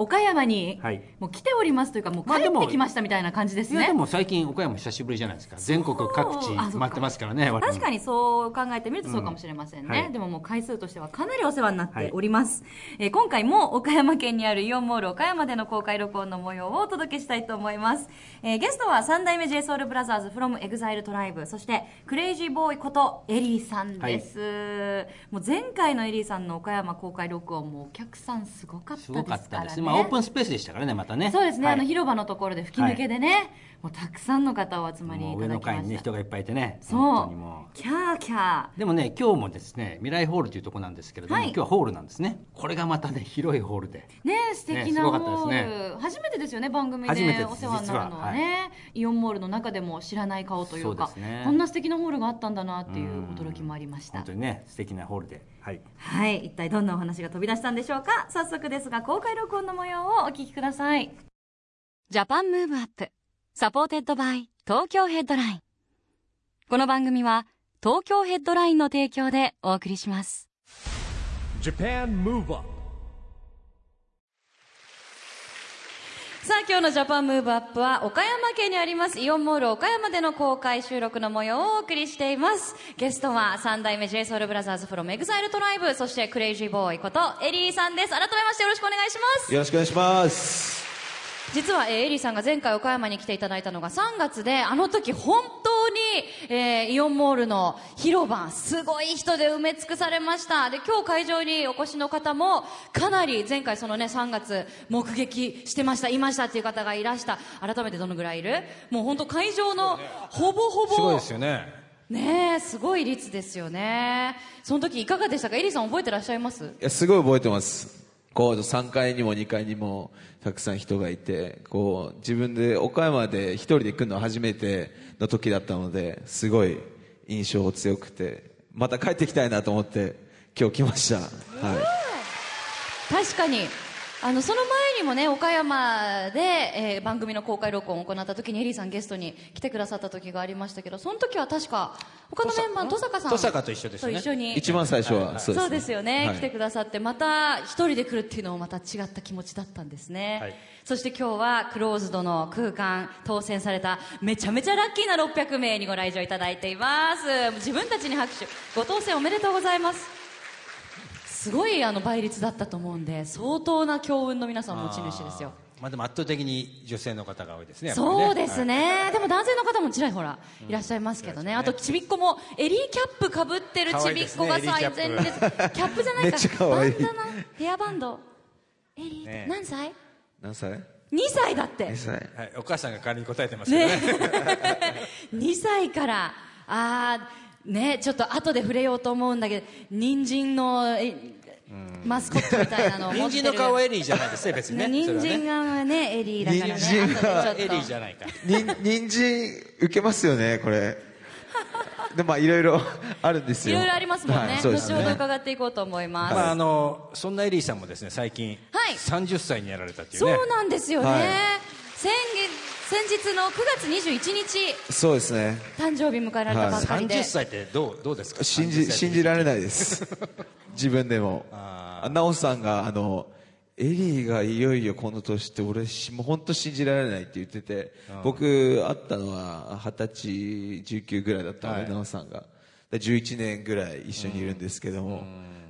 岡山に、はい。もう来ておりますというかもう帰ってきましたみたいな感じですね。いやでも最近岡山久しぶりじゃないですか。全国各地回ってますからね確かにそう考えてみるとそうかもしれませんね、うん。はいでももう回数としてはかなりお世話になっております、えー今回も岡山県にあるイオンモール岡山での公開録音の模様をお届けしたいと思います、えーゲストは三代目 JSOULBROTHERS from EXILETRIBE そしてクレイジーボーイことエリーさんです、もう前回のエリーさんの岡山公開録音もお客さんすごかったですからったです、まあ、オープンスペースでしたからねまたね。そうですね、はい。あの広場のところで吹き抜けでね、もうたくさんの方お集まりもいうた上の階にだきました。ね人がいっぱいいてね。そう。本当にもう。キャーキャー。でもね今日もですね未来ホールというところなんですけれども、はい。今日はホールなんですね。これがまたね広いホールで。ね素敵なねすごかったホですール、初めてですよね番組初めてでお世話になるのはね。イオンモールの中でも知らない顔というかそうですね。こんな素敵なホールがあったんだなっていう驚きもありました。本当にね素敵なホールで。はい。はい。一体どんなお話が飛び出したんでしょうか。早速ですが公開録音の模様をお聞きください。 Japan Move Up supported by Tokyo Headline。この番組は東京ヘッドラインの提供でお送りします。Japan Move Up さあ今日の Japan Move Up は岡山県にありますイオンモール岡山での公開収録の模様をお送りしています。ゲストは三代目 J SOUL BROTHERS from EXILE TRIBE そして CrazyBoy こと ELLY さんです。改めましてよろしくお願いします。よろしくお願いします。実は、えーエリーさんが前回岡山に来ていただいたのが3月であの時本当に、えーイオンモールの広場すごい人で埋め尽くされました。で今日会場にお越しの方もかなり前回そのね3月目撃してましたいましたっていう方がいらした。改めてどのぐらいいる？もう本当会場のほぼほぼすごいですよね。ねえすごい率ですよね。その時いかがでしたか？エリーさん覚えてらっしゃいます？いや、すごい覚えてます。こう、3階にも2階にもたくさん人がいて、こう、自分で岡山で1人で来るのは初めての時だったので、すごい印象強くて、また帰ってきたいなと思って今日来ました。はい。確かにあのその前にもね岡山で、えー番組の公開録音を行った時にエリーさんゲストに来てくださった時がありましたけどその時は確か他のメンバーの登坂さん。登坂と一緒ですね。と一緒に。一番最初はそうです、そうですよね、はい。来てくださってまた一人で来るっていうのもまた違った気持ちだったんですね、はい。そして今日はクローズドの空間当選されためちゃめちゃラッキーな600名にご来場いただいています。自分たちに拍手。ご当選おめでとうございますすごいあの倍率だったと思うんで相当な強運の皆さん持ち主ですよ。まあでも圧倒的に女性の方が多いですね。そうですね、でも男性の方もちらほらいらっしゃいますけどね、あとちびっこもエリーキャップかぶってるちびっこが最ですね前列キャップじゃないか。めっちゃ可愛い。バンダナヘアバンドエリー、ね何歳？何歳 ?2 歳だって。2歳。はい、お母さんが代わりに答えてますけどね。ね2 歳から。あーねちょっと後で触れようと思うんだけど人参のえマスコットみたいなのを持ってる人参の顔はエリーじゃないですね、別にね。ね人それはね参がねエリーだからね人参がエリーじゃないか。に、人参受けますよね、これ。で、まあいろいろあるんですよ。いろいろありますもんね,、後ほどね。伺っていこうと思います、まああの、そんなエリーさんもですね、最近、はい30歳にやられたっていうね。そうなんですよね、はい先月先日の9月21日そうですね。誕生日迎えられたばっかりで、30歳ってどう、どうですか？信30じ、歳信じられないです。自分でも。ああなおさんが、あの、エリーがいよいよこの年って俺し、もう本当信じられないって言ってて、僕会ったのは二十歳、19ぐらいだったので、はいなおさんが。で11年ぐらい一緒にいるんですけども、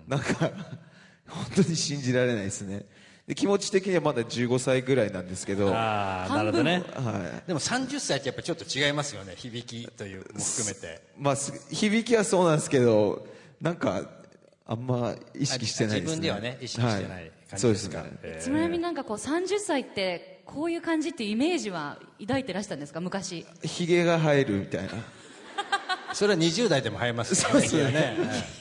なんか、本当に信じられないですね。で気持ち的にはまだ15歳ぐらいなんですけど、はああ、なるほどね。い。でも30歳ってやっぱちょっと違いますよね、響きというも含めて。まあ、す響きはそうなんですけど、なんか、あんま意識してないですね。自分ではね意識してない感じですかはいそうですね。えちなみになんかこう30歳ってこういう感じっていうイメージは抱いてらしたんですか昔？ひげが生えるみたいな。それは20代でも生えます そうですよねね。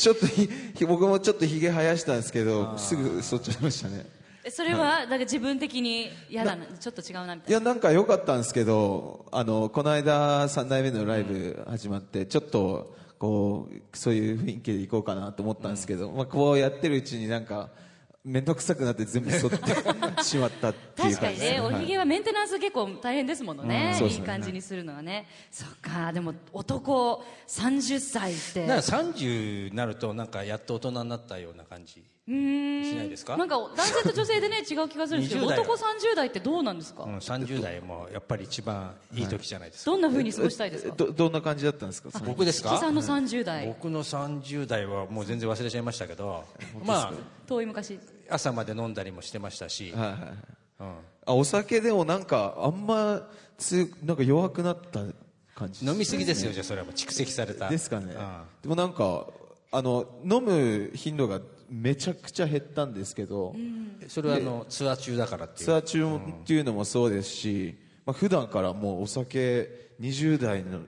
ちょっと僕もちょっとひげ生やしたんですけど、すぐ剃っちゃいましたね。えそれは、だから自分的に嫌だな、ちょっと違うなみたいな。いや、なんか良かったんですけど、あの、この間3代目のライブ始まって、ちょっと、こう、そういう雰囲気で行こうかなと思ったんですけど、まあ、こうやってるうちになんか、面倒くさくなって全部剃ってしまったっていう確かにね、感じですね。おひげはメンテナンス結構大変ですものね。いうんねい感じにするのはね。そっか、でも男30歳って。なんか30になるとなんかやっと大人になったような感じしないですか？なんか男性と女性でね、違う気がするんですけど、20代。は男30代ってどうなんですか、うん、30代もやっぱり一番いい時じゃないですか、どんな風に過ごしたいですか？ど、どんな感じだったんですか？僕ですか木さんの30代、僕の30代はもう全然忘れちゃいましたけどま遠い昔。あ朝まで飲んだりもしてましたし、はいはいはい。うん、あ、お酒でもなんか、あんま、つ、なんか弱くなった感じ飲みすぎですよじゃあそれは。もう蓄積された。ですかね。うん。でもなんか、あの、飲む頻度がめちゃくちゃ減ったんですけど、それはあのツアー中だからっていう。ツアー中っていうのもそうですし、まあ、普段からもうお酒20代の、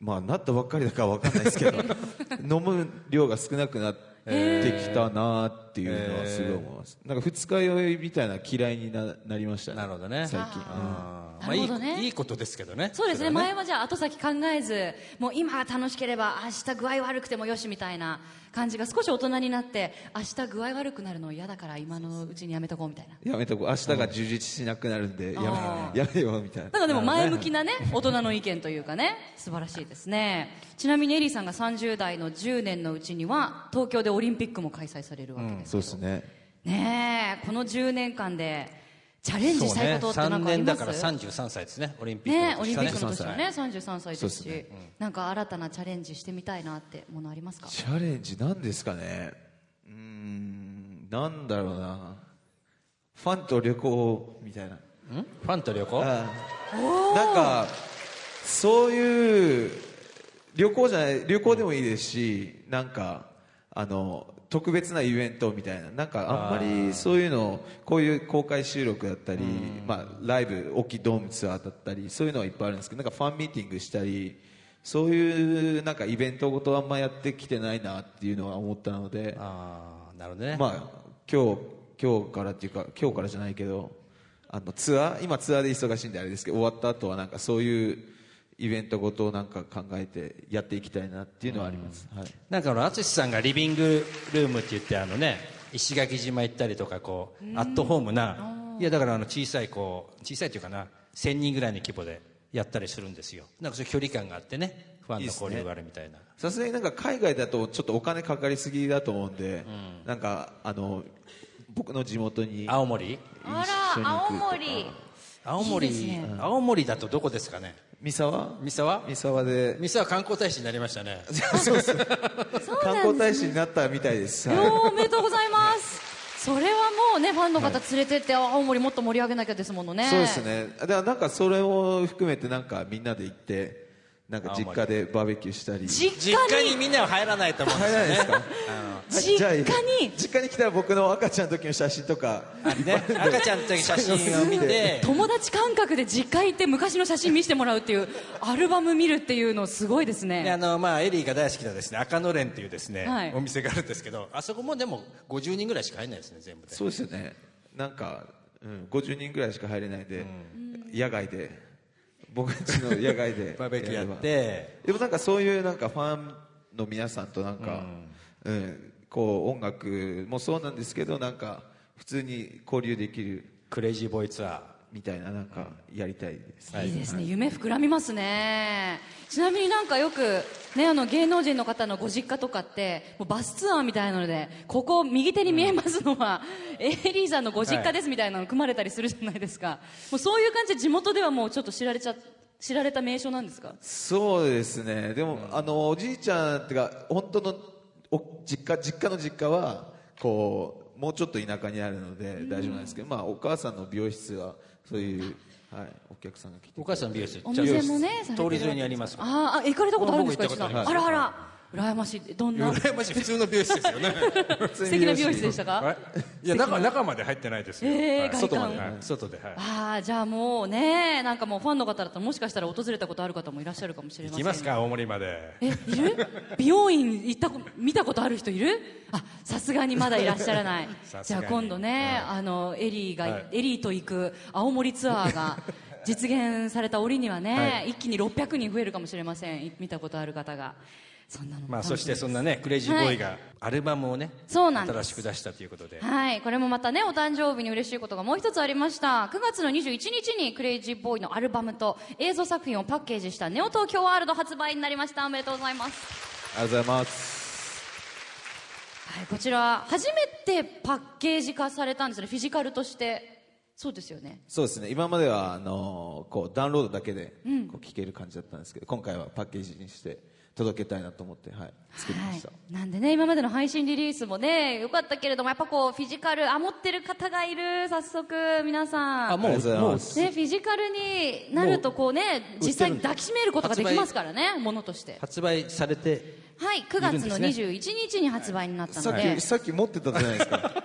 まあ、なったばっかりだからわかんないですけど 飲む量が少なくなってきたなっていうのはすごい思います、なんか二日酔いみたいな嫌いにななりましたね。なるほどね。最近、あー。なるほどね。まあいいいいことですけどね。そうですね。れは前はじゃあ後先考えずもう今が楽しければ明日具合悪くてもよしみたいな感じが少し大人になって明日具合悪くなるの嫌だから今のうちにやめとこうみたいな。やめとこう。明日が充実しなくなるんでやあめやめようみたいな。なんかでも前向きなね 大人の意見というかね素晴らしいですねちなみにエリーさんが30代の10年のうちには東京でオリンピックも開催されるわけですそうですね。ねえこの10年間でチャレンジそうねしたいことって何3かあります？年だから33歳ですね。オリンピックね。のオリンピックの年はね33歳ですしそうですなんか新たなチャレンジしてみたいなってものありますか？チャレンジなんですかね。うーんなんだろうな。ファンと旅行みたいな。ファンと旅行？あなんかそういう旅行じゃない旅行でもいいですしなんかあの特別なイベントみたいななんかあんまりそういうのこういう公開収録だったり、まあ、ライブ大きいドームツアーだったりそういうのはいっぱいあるんですけどなんかファンミーティングしたりそういうなんかイベントごとあんまやってきてないなっていうのは思ったのでああなるほどね、まあ今日今日からっていうか今日からじゃないけどあのツアー今ツアーで忙しいんであれですけど終わった後はなんかそういうイベントごとをなんか考えてやっていきたいなっていうのはあります、はい、なんかあの淳さんがリビングルームって言ってあのね石垣島行ったりとかこうアットホームないやだからあの小さいこう小さいっていうかな1000人ぐらいの規模でやったりするんですよ。なんかそういう距離感があってねファンの交流があるみたいな。さすがになんか海外だとちょっとお金かかりすぎだと思うんで、なんかあの僕の地元に青森？あ一緒に行くとか。森青森ね。青森だとどこですかね？三沢？三沢？三沢で。三沢観光大使になりましたね。観光大使になったみたいです、はい。おめでとうございます。それはもうねファンの方連れてって青森もっと盛り上げなきゃですものね。そうですね。だからなんかそれを含めてなんかみんなで行ってなんか実家でバーベキューしたり。実実家家ににみんなは入らないと思うんですよね。入らないですか実家に？実家に来たら僕の赤ちゃんの時の写真とか。ね。赤ちゃんの時写真を見て。友達感覚で実家行って昔の写真見せてもらうっていうアルバム見るっていうのすごいですであねのまあ、エリーが大好きなですね。赤のれんっていうですね、はい。お店があるんですけどあそこもでも50人ぐらいしか入らないですね全部で。そうですよね。なんか、うん、50人ぐらいしか入れないで、野外で僕たちの野外で バーベキューやって。でもなんかそういうなんかファンの皆さんとなんか、うんこう音楽もそうなんですけどなんか普通に交流できる。クレイジーボーイツアーみたいななんかやりたいです、いいですね。夢膨らみますね。ちなみになんかよくねあの芸能人の方のご実家とかってもうバスツアーみたいなのでここ右手に見えますのは、エリーさんのご実家ですみたいなの組まれたりするじゃないですか、もうそういう感じで地元ではもうちょっと知られちゃ知られた名所なんですか？そうですね。でも、あのおじいちゃんっていうか本当のお実家実家の実家はこうもうちょっと田舎にあるので大丈夫なんですけど、まあ、お母さんの美容室はそういう、はい、お客さんが来てお母さん美容室お店もね通り沿いにありますああ行かれたことあるんですか僕行ったことありますあらあら羨ましい。どんな？羨ましい。普通の美容室ですよね。素敵な美容室でしたか？はい。いや中中まで入ってないですよ、はい。えー外観外まで、はい。外ではい。ああじゃあもうねなんかもうファンの方だったらもしかしたら訪れたことある方もいらっしゃるかもしれません行きますか大森まで。えいる？美容院行ったこ見たことある人いる？あさすがにまだいらっしゃらない。じゃあ今度ね、あのエリーが、エリーと行く青森ツアーが実現された折にはね、一気に600人増えるかもしれません。い見たことある方がそんなのもまあそしてそんなねクレイジーボーイがアルバムをね、そうなんです新しく出したということではい、これもまたね、お誕生日に嬉しいことがもう一つありました。9月の21日にクレイジーボーイのアルバムと映像作品をパッケージしたネオ東京ワールド発売になりました。おめでとうございます。ありがとうございますはい、こちら、初めてパッケージ化されたんですね、フィジカルとして。そうですよね。そうですね今まではあのこうダウンロードだけでこう聴ける感じだったんですけど、今回はパッケージにして届けたいなと思って、はい、作りました、はい、なんでね、今までの配信リリースもね、良かったけれども、やっぱこう、フィジカル、あ、持ってる方がいる、早速、皆さん。あもうもうね、フィジカルになるとこうね、実際に抱きしめることができますからね、ものとして。発売されてはい、9月の21日に発売になったのでき。さっき持ってたじゃないですか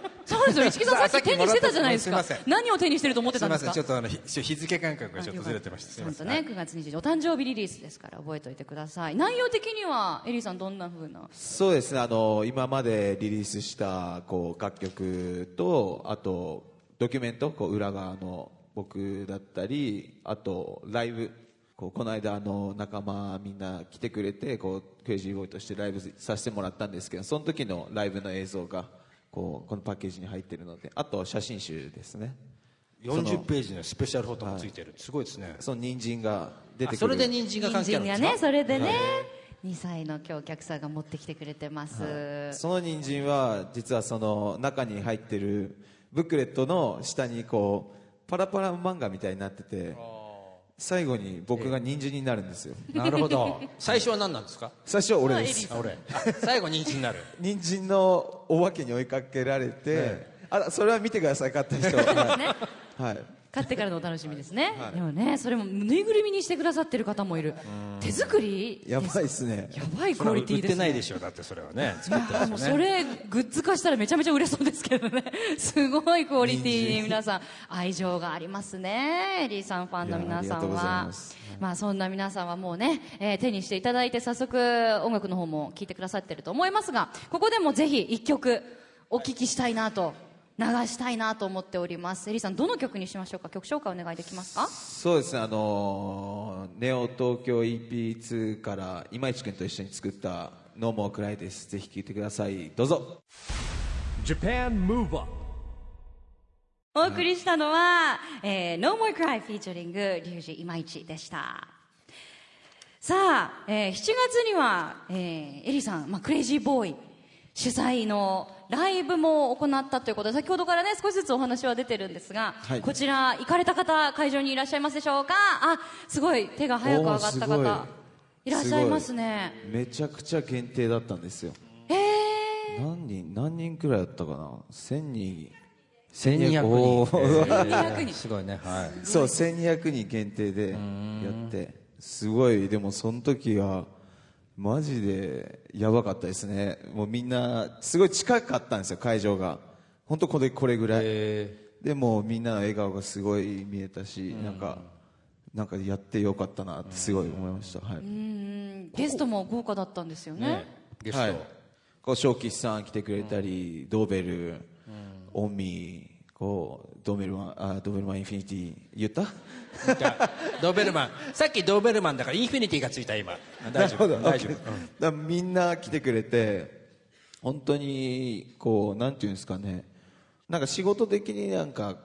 そうですよ、市木さんさっき手にしてたじゃないですか。何を手にしてると思ってたんでか？ますせん。ちょっとあの日日付感覚がちょっとずれてましたすみませんちゃんとね、9月21日、お誕生日リリースですから覚えておいてください。内容的には、エリーさんどんな風な？そうですね。あの今までリリースしたこう楽曲とあとドキュメントこう裏側の僕だったりあとライブ。こうこの間あの仲間みんな来てくれてこうクレイジーボーイとしてライブさせてもらったんですけどその時のライブの映像がこうこのパッケージに入ってるのであと写真集ですね。40ページのスペシャルフォトもついてる。すごいですね。その人参が出てくる。あそれで人参が関係あるんですか人参がね、それでね、2歳の今日お客さんが持ってきてくれてます。その人参は実はその中に入ってるブックレットの下にこうパラパラ漫画みたいになってて最後に僕が人参になるんですよ。なるほど。最初は何なんですか？最初は俺です。あ俺あ最後人参になる。人参のお化けに追いかけられて、あそれは見てください買った人はい、はい買ってからのお楽しみですね。でもね、それもぬいぐるみにしてくださってる方もいる。手作り？やばいっすね。やばいクオリティですね。てないでしょだってそれはね。作ってあもうますよね。それグッズ化したらめちゃめちゃ売れそうですけどね。すごいクオリティに皆さん。愛情がありますね。エリーさんファンの皆さんは。まあそんな皆さんはもうね、えー手にしていただいて早速音楽の方も聴いてくださってると思いますがここでもぜひ一曲お聴きしたいなと流したいなと思っております。エリーさんどの曲にしましょうか？曲紹介お願いできますか？そうですね。あのーネオ東京 EP2 から今市君と一緒に作った「ノーモークライです。ぜひ聴いてください。どうぞ。Japan Move Up お送りしたのは、えー、No More Cry フィーチャリングリュウジ今市でした。さあ、えー7月には、えーエリさん、まあ、クレイジーボーイ主催のライブも行ったということで、先ほどからね、少しずつお話は出てるんですが、はい。こちら、行かれた方、会場にいらっしゃいますでしょうか？あ、すごい、手が早く上がった方、い。らっしゃいますね。めちゃくちゃ限定だったんですよ。えー、何人何人くらいだったかな？1000人。1200お人。ー1200人。すごいね。はい。そう1200人限定でやって。すごい。でもその時はマジでやばかったですね。もうみんなすごい近かったんですよ会場が。本当これこれぐらい。でもみんなの笑顔がすごい見えたしなんかなんかやってよかったなってすごい思いました。はい、うんゲストも豪華だったんですよね。ねゲスト、はい、こう正吉さん来てくれたり、ドーベル、オンミーこうドーベルマンあドーベルマンインフィニティ言った？ドーベルマン。さっきドーベルマンだからインフィニティがついた今。大丈夫。大丈夫、だからみんな来てくれて本当にこうなんていうんですかね。なんか仕事的になんか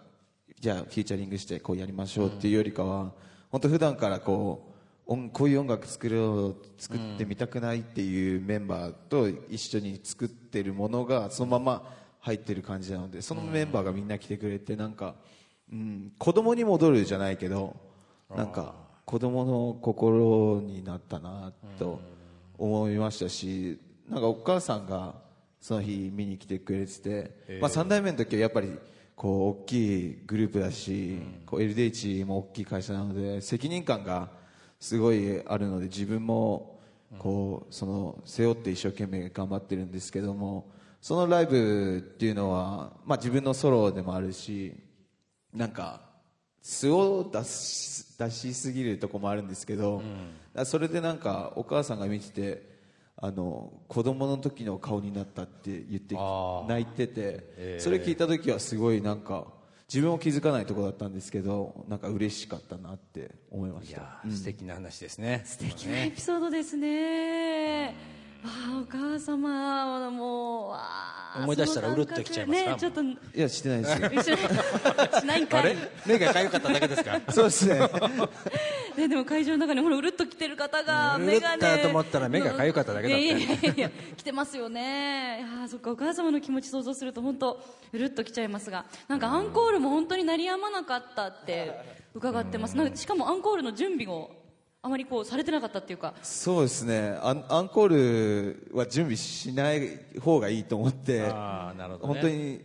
じゃあフィーチャリングしてこうやりましょうっていうよりかは、本当普段からこう音こういう音楽作ろう作ってみたくないっていうメンバーと一緒に作ってるものがそのまま入ってる感じなのでそのメンバーがみんな来てくれてなんか、うん、子供に戻るじゃないけどなんか子供の心になったなと思いましたしなんかお母さんがその日見に来てくれてて、まあ、3代目の時はやっぱりこう大きいグループだし、こう LDH も大きい会社なので責任感がすごいあるので自分もこうその背負って一生懸命頑張ってるんですけどもそのライブっていうのは、まあ、自分のソロでもあるしなんか素を出し出しすぎるとこもあるんですけど、だからそれでなんかお母さんが見ててあの子供の時の顔になったって言って泣いてて、それ聞いた時はすごいなんか自分も気づかないところだったんですけどなんか嬉しかったなって思いました。いやー素敵な話ですね。素素敵なエピソードですね。ああ、お母様もう、わあ思い出したらうるっときちゃいますかね、ちょっと、いやしてないですよ。一緒。にしないんかい。目がかゆかっただけですか？そうですね。ね、でも会場の中にほらうるっと来てる方がうん目がね。うるっとと思ったら目が痒かっただけだった。いやいやいやいや来てますよね。いやーそっかお母様の気持ち想像すると本当うるっと来ちゃいますがなんかアンコールも本当に鳴りやまなかったって伺ってます。なんかしかもアンコールの準備をあまりこうされてなかったっていうか。そうですね。アンアンコールは準備しない方がいいと思ってああなるほど、ね、本当に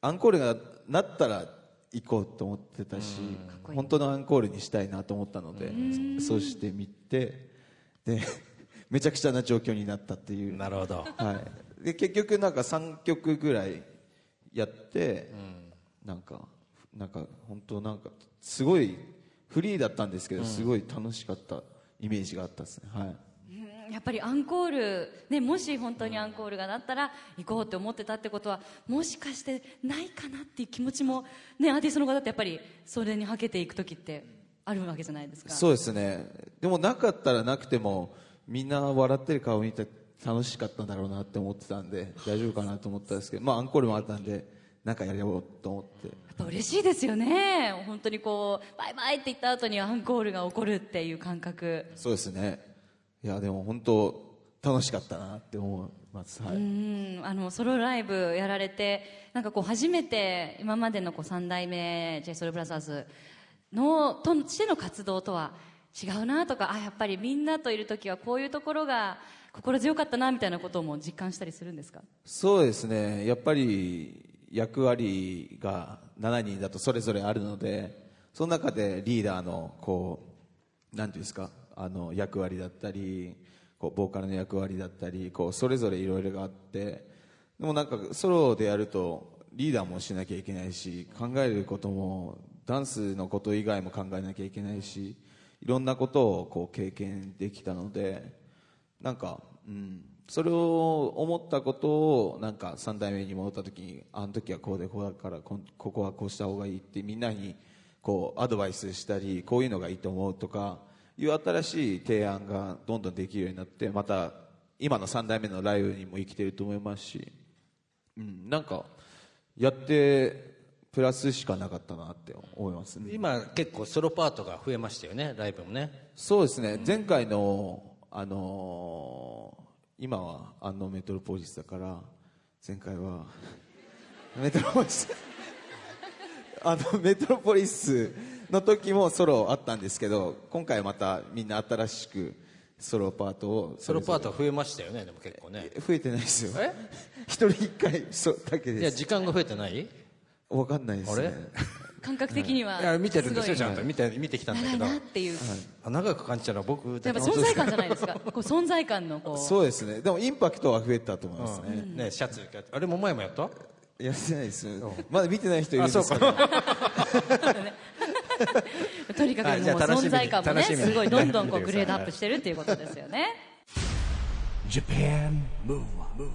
アンコールがなったら行こうと思ってたし本当のアンコールにしたいなと思ったのでそうしてみてで めちゃくちゃな状況になったっていう。なるほど。はい、で結局なんか3曲ぐらいやって、なんかなんか本当なんかすごいフリーだったんですけど、すごい楽しかったイメージがあったですね。はい。うん。やっぱりアンコール、ね、もし本当にアンコールがなったら行こうって思ってたってことはもしかしてないかなっていう気持ちも、ね、アーティストの方ってやっぱりそれにはけていく時ってあるわけじゃないですか。そうですね。でもなかったらなくてもみんな笑ってる顔見て楽しかったんだろうなって思ってたんで大丈夫かなと思ったんですけどまあアンコールもあったんでなんかやろうと思ってぱ嬉しいですよね。本当にこうバイバイって言った後にアンコールが起こるっていう感覚。そうですね。いやでも本当楽しかったなって思います。はい、うん。あのソロライブやられてなんかこう初めて今までのこう3代目 j s o u l b r o t h e r のとしての活動とは違うなとかあやっぱりみんなといる時はこういうところが心強かったなみたいなことも実感したりするんですか？そうですね。やっぱり役割が7人だとそれぞれあるのでその中でリーダーのこうなんていうんですかあの役割だったりこうボーカルの役割だったりこうそれぞれいろいろがあってでもなんかソロでやるとリーダーもしなきゃいけないし考えることもダンスのこと以外も考えなきゃいけないしいろんなことをこう経験できたのでなんか、うん、それを思ったことをなんか3代目に戻った時にあの時はこうでこうだからこんここはこうした方がいいってみんなにこうアドバイスしたりこういうのがいいと思うとかいう新しい提案がどんどんできるようになってまた今の3代目のライブにも生きてると思いますし、うん、なんかやってプラスしかなかったなって思いますね。今結構ソロパートが増えましたよねライブもね。そうですね。前回の、あのー今はあのメトロポリスだから前回は メトロポリス あのメトロポリスの時もソロあったんですけど今回またみんな新しくソロパートをソロパート増えましたよねでも結構ね。増えてないですよ。え？一人一回そうだけいです。や時間が増えてない？わかんないですね感覚的には、いや見てるんですよごい。ちゃんと。見て見てきたんだ長いけどなっていう、あ長く感じたのは僕やっぱ存在感じゃないですか。こう存在感のこう。そうですね。でもインパクトは増えたと思いますね、うん。ねシャツあれも前もやった？やってないですまだ見てない人いるんですか。とにかくもう存在感もねすごいどんどんこうグレードアップしてるっていうことですよね。Japan Move Up,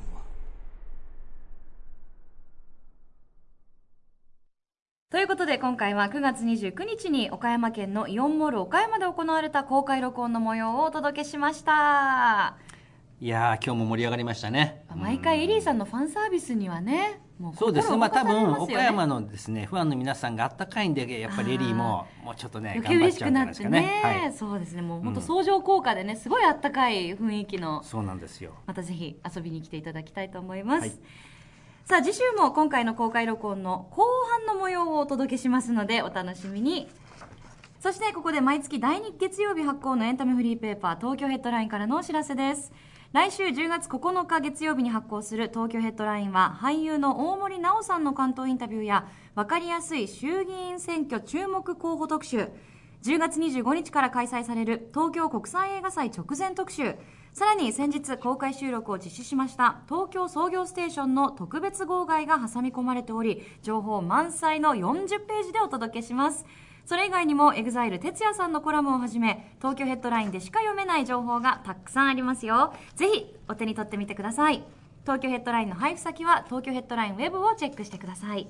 ということで今回は9月29日に岡山県のイオンモール岡山で行われた公開録音の模様をお届けしました。いやー今日も盛り上がりましたね。毎回エリーさんのファンサービスにはねもうそうです。ねまあ多分岡山のですねファンの皆さんがあったかいんでやっぱりエリーももうちょっとね余計嬉しくなって頑張っちゃうんじゃないですかね。はい。そうですね。もう本当相乗効果でねすごいあったかい雰囲気の。そうなんですよ。またぜひ遊びに来ていただきたいと思います、はいさあ次週も今回の公開録音の後半の模様をお届けしますのでお楽しみに。そしてここで毎月第2月曜日発行のエンタメフリーペーパー東京ヘッドラインからのお知らせです。来週10月9日月曜日に発行する東京ヘッドラインは俳優の大森奈緒さんの関東インタビューや分かりやすい衆議院選挙注目候補特集。10月25日から開催される東京国際映画祭直前特集。さらに先日公開収録を実施しました東京創業ステーションの特別号外が挟み込まれており情報満載の40ページでお届けします。それ以外にも EXILE 哲也さんのコラムをはじめ東京ヘッドラインでしか読めない情報がたくさんありますよ。ぜひお手に取ってみてください。東京ヘッドラインの配布先は東京ヘッドラインウェブをチェックしてください。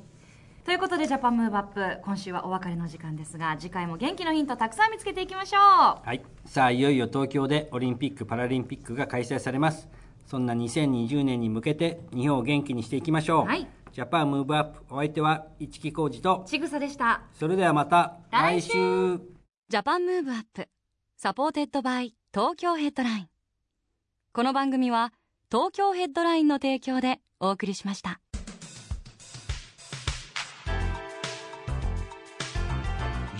ということで Japan Move Up 今週はお別れの時間ですが次回も元気のヒントたくさん見つけていきましょう。はい、さあいよいよ東京でオリンピック・パラリンピックが開催されます。そんな2020年に向けて日本を元気にしていきましょう、はい。 Japan Move Up お相手は市木浩二とちぐさでした。それではまた来週。来週。 Japan Move Up supported by Tokyo Headline。この番組は東京ヘッドラインの提供でお送りしました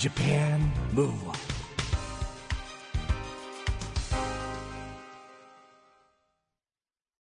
Japan. Move Up